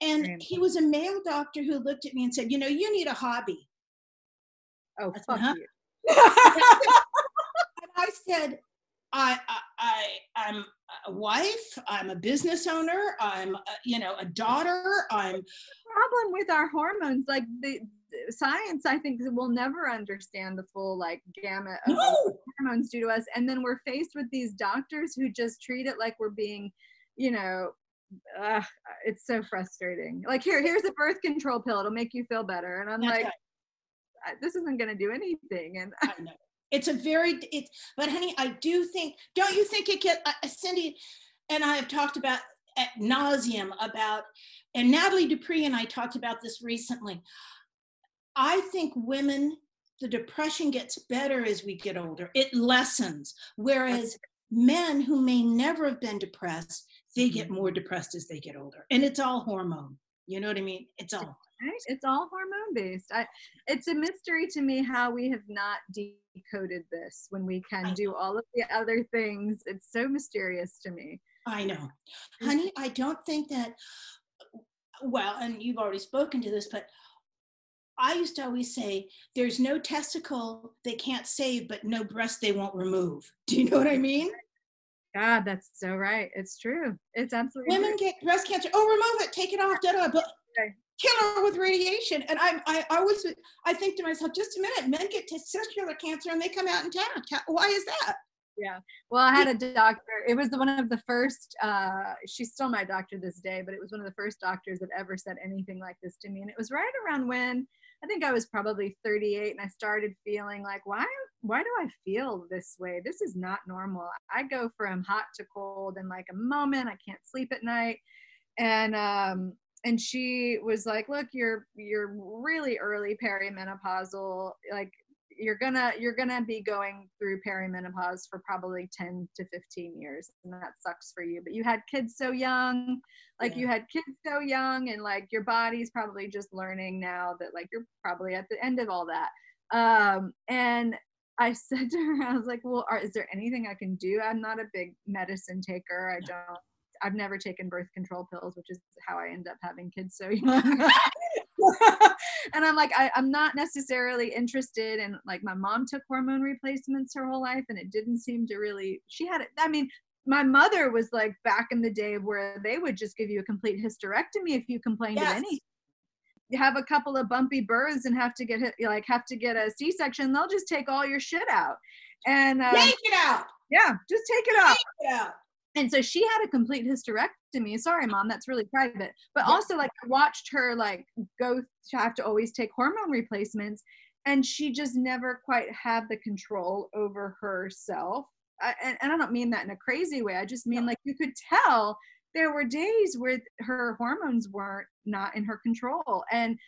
and he was a male doctor who looked at me and said, you know, you need a hobby. Oh, fuck huh? you. I said, I, I, I, am a wife. I'm a business owner. I'm, a, you know, a daughter. I'm. Problem with our hormones, like the, the science, I think will never understand the full like gamut of no. hormones do to us. And then we're faced with these doctors who just treat it like we're being, you know, uh, it's so frustrating. Like here, here's a birth control pill. It'll make you feel better. And I'm That's like, right. this isn't going to do anything. And I know it's a very it but honey i do think don't you think it get uh, cindy and i have talked about at nauseum about and nathalie dupree and i talked about this recently. I think women the depression gets better as we get older. It lessens. Whereas men who may never have been depressed they get mm-hmm. more depressed as they get older. And it's all hormone. You know what i mean? It's all right it's all hormone based I, it's a mystery to me how we have not decoded this when we can do all of the other things it's so mysterious to me i know honey i don't think that well and you've already spoken to this but I used to always say, there's no testicle they can't save, but no breast they won't remove. Do you know what I mean? God, that's so right. It's true. It's absolutely women true. get breast cancer. Oh, remove it, take it off, da da. But kill her with radiation. And I, I always, I think to myself, just a minute, men get testicular cancer and they come out intact. Why is that? Yeah. Well, I had a doctor. It was the, one of the first. Uh, she's still my doctor this day, but it was one of the first doctors that ever said anything like this to me. And it was right around when I think I was probably 38, and I started feeling like, why, why do I feel this way? This is not normal. I go from hot to cold in like a moment. I can't sleep at night, and um, and she was like look you're you're really early perimenopausal like you're gonna you're gonna be going through perimenopause for probably 10 to 15 years and that sucks for you but you had kids so young like yeah. you had kids so young and like your body's probably just learning now that like you're probably at the end of all that. Um and i said to her i was like well are, is there anything i can do? I'm not a big medicine taker. I don't I've never taken birth control pills, which is how I end up having kids so young. and I'm like, I, am not necessarily interested in like my mom took hormone replacements her whole life and it didn't seem to really she had it. I mean, my mother was like back in the day where they would just give you a complete hysterectomy if you complained yes. of anything you have a couple of bumpy births and have to get like have to get a c-section they'll just take all your shit out and uh, take it out yeah just take it out, take it out and so she had a complete hysterectomy. Sorry mom that's really private. But yeah. also like i watched her like go to have to always take hormone replacements and she just never quite had the control over herself. I, and, and i don't mean that in a crazy way. I just mean like you could tell there were days where her hormones weren't not in her control. And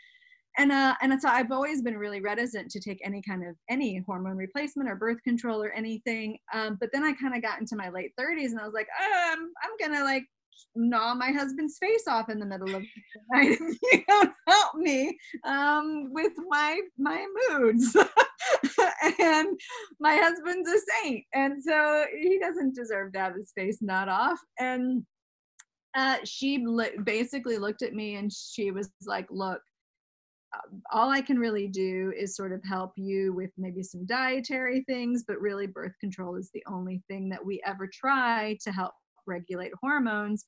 and uh and so i've always been really reticent to take any kind of any hormone replacement or birth control or anything um, but then i kind of got into my late 30s and i was like um i'm gonna like gnaw my husband's face off in the middle of the night if you don't help me um, with my my moods. And my husband's a saint and so he doesn't deserve to have his face gnawed off. And uh, she li- basically looked at me and she was like look all I can really do is sort of help you with maybe some dietary things, but really birth control is the only thing that we ever try to help regulate hormones.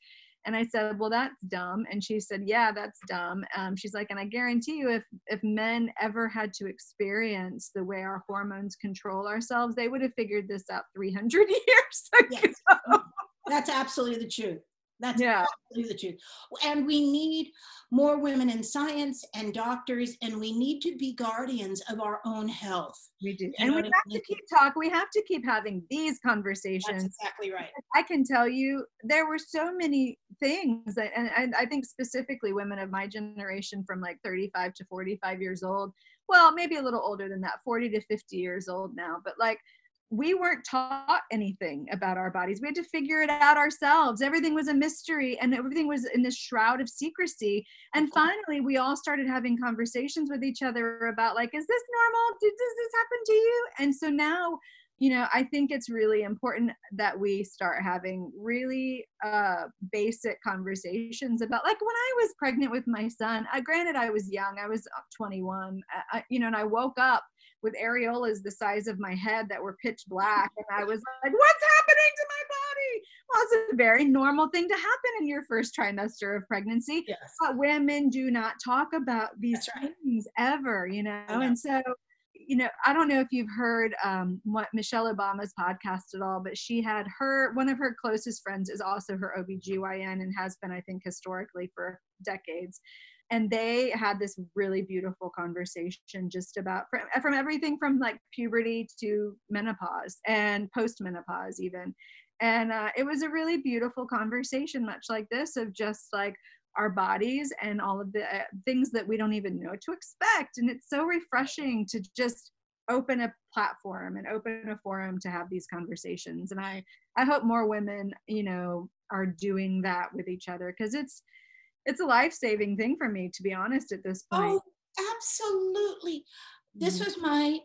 And I said, well, that's dumb. And she said, yeah, that's dumb. Um, she's like, and I guarantee you, if if men ever had to experience the way our hormones control ourselves, they would have figured this out 300 years ago. Yes. That's absolutely the truth. That's yeah. the truth. And we need more women in science and doctors, and we need to be guardians of our own health. We do. And we have I mean? to keep talking. We have to keep having these conversations. That's exactly right. I can tell you there were so many things that, and, and I think specifically women of my generation from like 35 to 45 years old, well, maybe a little older than that, 40 to 50 years old now, but like we weren't taught anything about our bodies. We had to figure it out ourselves. Everything was a mystery and everything was in this shroud of secrecy. And mm-hmm. finally, we all started having conversations with each other about, like, is this normal? Did, does this happen to you? And so now, you know, I think it's really important that we start having really uh, basic conversations about, like, when I was pregnant with my son, I, granted, I was young, I was uh, 21, uh, I, you know, and I woke up with areolas the size of my head that were pitch black. And I was like, what's happening to my body? Well, it's a very normal thing to happen in your first trimester of pregnancy. Yes. But women do not talk about these right. things ever, you know? know? And so, you know, I don't know if you've heard um, what Michelle Obama's podcast at all, but she had her, one of her closest friends is also her OBGYN and has been, I think, historically for decades and they had this really beautiful conversation just about from, from everything from like puberty to menopause and post-menopause even. And uh, it was a really beautiful conversation much like this of just like our bodies and all of the uh, things that we don't even know to expect. And it's so refreshing to just open a platform and open a forum to have these conversations. And i i hope more women you know are doing that with each other because it's it's a life-saving thing for me to be honest at this point oh absolutely this mm-hmm. was my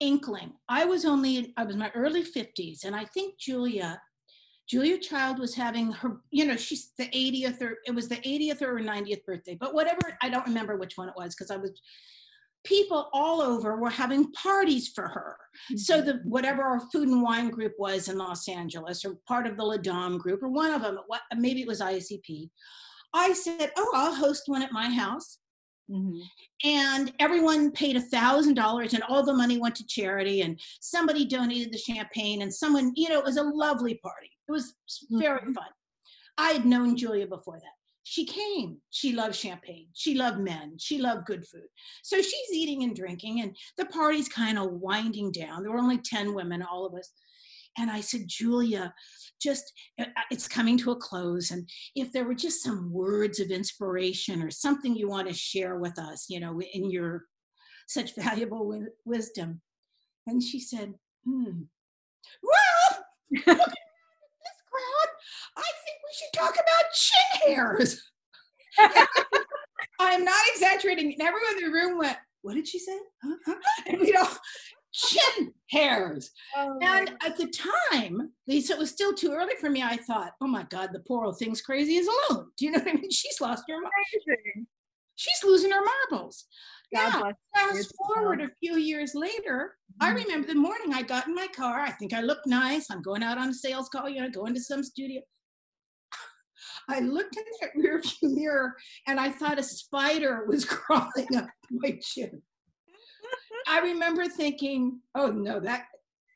inkling i was only i was my early 50s and i think julia julia child was having her you know she's the 80th or it was the 80th or 90th birthday but whatever i don't remember which one it was because i was people all over were having parties for her. Mm-hmm. So the whatever our food and wine group was in Los Angeles, or part of the Les Dames group, or one of them, maybe it was ICP, I said, Oh, I'll host one at my house. Mm-hmm. And everyone paid a thousand dollars, and all the money went to charity. And somebody donated the champagne, and someone, you know, it was a lovely party. It was very mm-hmm. fun. I had known Julia before that. She came. She loved champagne. She loved men. She loved good food. So she's eating and drinking, and the party's kind of winding down. There were only 10 women, all of us. And I said, Julia, just uh, uh, it's coming to a close. And if there were just some words of inspiration or something you want to share with us, you know, in your such valuable wi- wisdom. And she said, hmm, well, this crowd. I think we should talk about chin hairs. I'm not exaggerating. And everyone in the room went, what did she say? Huh? And we know, chin hairs. Oh, and at the time, Lisa, it was still too early for me. I thought, oh my God, the poor old thing's crazy as alone. Do you know what I mean? She's lost her mind. She's losing her marbles. God yeah, fast forward a few years later, mm-hmm. I remember the morning I got in my car. I think I looked nice. I'm going out on a sales call, you know, going to some studio. I looked in that rear view mirror and I thought a spider was crawling up my chin. I remember thinking, oh no, that,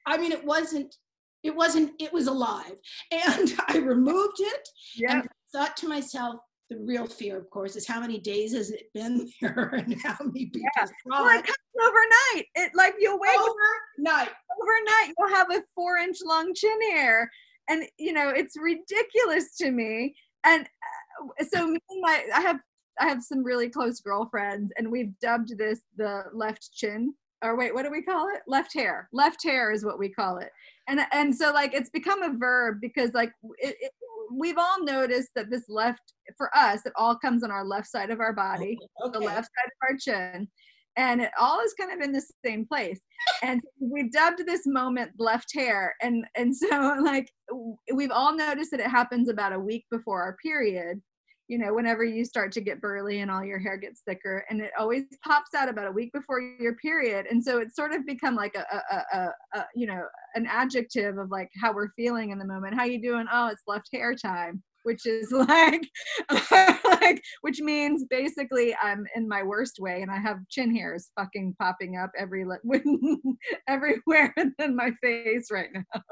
I mean, it wasn't, it wasn't, it was alive. And I removed it yep. and thought to myself, the real fear, of course, is how many days has it been there and how many people yeah. Well, it comes overnight. It like you'll wake overnight. Overnight, you'll have a four inch long chin hair. And you know, it's ridiculous to me. And uh, so me and my I have I have some really close girlfriends and we've dubbed this the left chin or wait, what do we call it? Left hair. Left hair is what we call it. And and so like it's become a verb because like it, it, we've all noticed that this left for us it all comes on our left side of our body, okay. the left side of our chin. And it all is kind of in the same place. and we've dubbed this moment left hair. And and so like we've all noticed that it happens about a week before our period you know, whenever you start to get burly and all your hair gets thicker, and it always pops out about a week before your period, and so it's sort of become like a, a, a, a you know, an adjective of like how we're feeling in the moment. How you doing? Oh, it's left hair time which is like like which means basically I'm in my worst way and I have chin hairs fucking popping up every everywhere in my face right now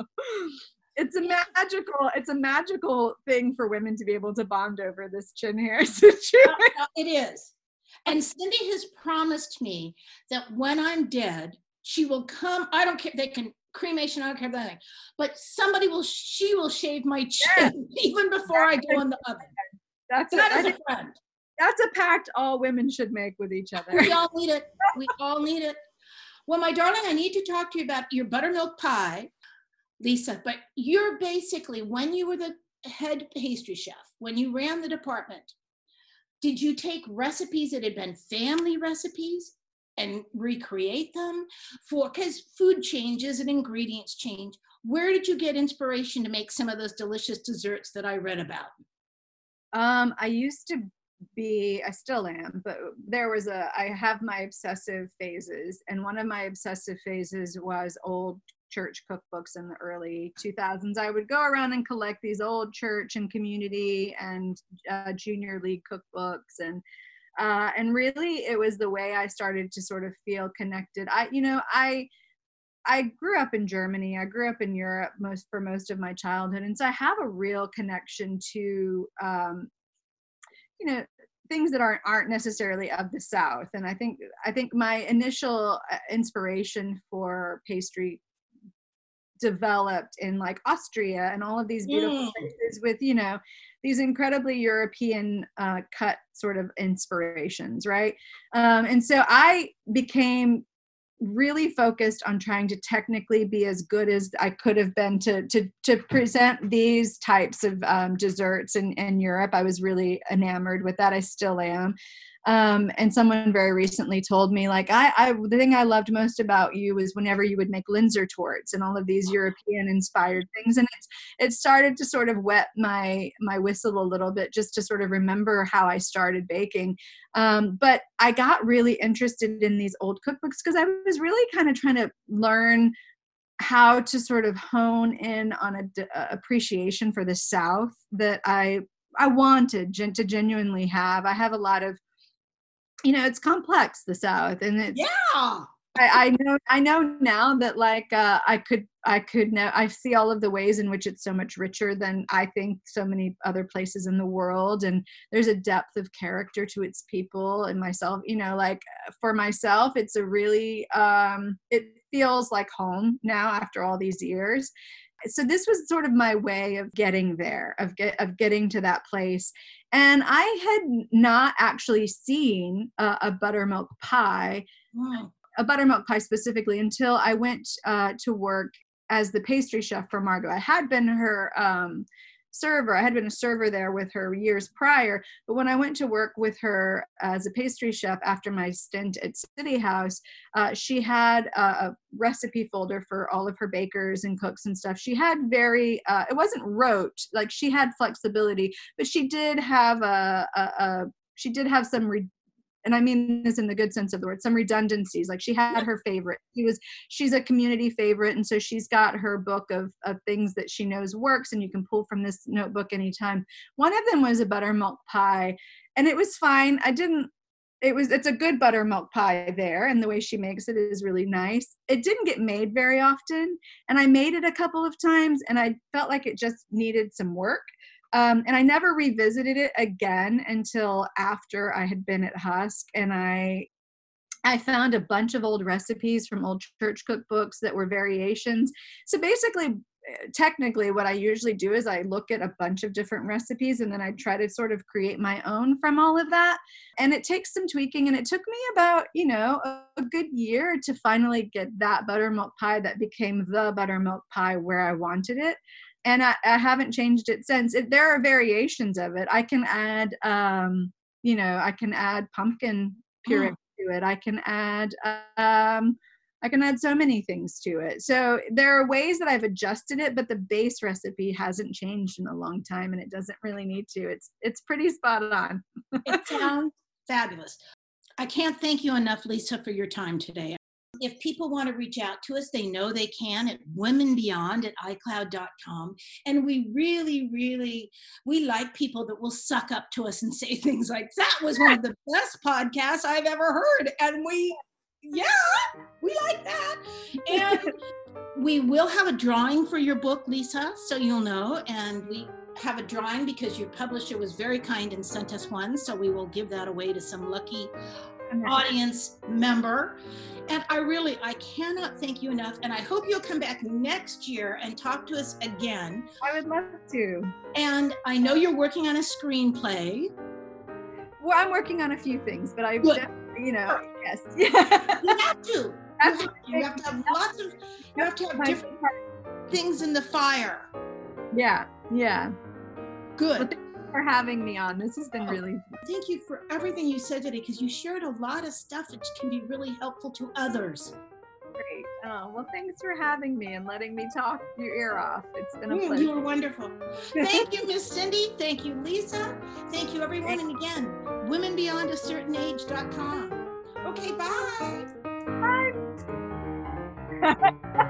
it's a magical it's a magical thing for women to be able to bond over this chin hair situation. Uh, it is. And Cindy has promised me that when I'm dead, she will come. I don't care. They can cremation. I don't care about anything. But somebody will. She will shave my chin yes. even before that's I go in the oven. That's that a, is a friend. That's a pact all women should make with each other. We all need it. We all need it. Well, my darling, I need to talk to you about your buttermilk pie Lisa, but you're basically, when you were the head pastry chef, when you ran the department, did you take recipes that had been family recipes and recreate them? For because food changes and ingredients change. Where did you get inspiration to make some of those delicious desserts that i read about? Um i used to be i still am but there was a i have my obsessive phases and one of my obsessive phases was old church cookbooks in the early 2000s. I would go around and collect these old church and community and uh, junior league cookbooks and uh, and really it was the way I started to sort of feel connected. I you know I I grew up in Germany. I grew up in Europe most for most of my childhood, and so I have a real connection to um, you know things that aren't aren't necessarily of the South. And I think I think my initial uh, inspiration for pastry developed in like Austria and all of these beautiful mm. places with, you know, these incredibly European uh, cut sort of inspirations, right? Um, and so I became really focused on trying to technically be as good as I could have been to to to present these types of um, desserts in in Europe. I was really enamored with that. I still am. Um, and someone very recently told me, like, I, I, the thing I loved most about you was whenever you would make Linzer tortes and all of these European inspired things. And it's, it started to sort of wet my, my whistle a little bit just to sort of remember how I started baking. Um, but I got really interested in these old cookbooks because I was really kind of trying to learn how to sort of hone in on a, d- appreciation for the South that I I wanted gen- to genuinely have. I have a lot of you know it's complex the south and it's yeah. I, I know i know now that like uh, i could i could know i see all of the ways in which it's so much richer than i think so many other places in the world and there's a depth of character to its people and myself you know like for myself it's a really um it feels like home now after all these years. So this was sort of my way of getting there of get, of getting to that place and i had not actually seen a, a buttermilk pie wow. a buttermilk pie specifically until i went uh, to work as the pastry chef for margot i had been her um, server. I had been a server there with her years prior, but when I went to work with her as a pastry chef after my stint at City House, uh, she had a, a, recipe folder for all of her bakers and cooks and stuff. She had very, uh, it wasn't rote, like she had flexibility, but she did have a, a, a she did have some re- and I mean this in the good sense of the word, some redundancies. Like she had her favorite. She was she's a community favorite, and so she's got her book of of things that she knows works, and you can pull from this notebook anytime. One of them was a buttermilk pie, and it was fine. I didn't. It was it's a good buttermilk pie there, and the way she makes it is really nice. It didn't get made very often, and I made it a couple of times, and I felt like it just needed some work um, and I never revisited it again until after I had been at Husk, and I I found a bunch of old recipes from old church cookbooks that were variations. So basically, eh, technically, what I usually do is I look at a bunch of different recipes and then I try to sort of create my own from all of that. And it takes some tweaking, and it took me about, you know, a good year to finally get that buttermilk pie that became the buttermilk pie where I wanted it and I, I haven't changed it since. It, there are variations of it. I can add, um, you know, I can add pumpkin puree oh. to it. I can add, um, I can add so many things to it. So there are ways that I've adjusted it, but the base recipe hasn't changed in a long time, and it doesn't really need to. It's it's pretty spot on. it sounds fabulous. I can't thank you enough, Lisa, for your time today if people want to reach out to us, they know they can at womenbeyond at icloud.com. And we really, really, we like people that will suck up to us and say things like, that was one of the best podcasts I've ever heard. And we, yeah, we like that. And we will have a drawing for your book, Lisa, so you'll know. And we have a drawing because your publisher was very kind and sent us one. So we will give that away to some lucky audience member. And I really, I cannot thank you enough. And I hope you'll come back next year and talk to us again. I would love to. And I know you're working on a screenplay. Well, I'm working on a few things, but I, you know, yes. you have to. You have, you have to have lots of, you have to have different things in the fire. Yeah, yeah. Good for having me on. This has been oh, really Thank you for everything you said today because you shared a lot of stuff that can be really helpful to others. Great. Oh, well, thanks for having me and letting me talk your ear off. It's been a mm, pleasure. You were wonderful. Thank you, Miss Cindy. Thank you, Lisa. Thank you, everyone. And again, womenbeyondacertainage.com. Okay, bye. Bye.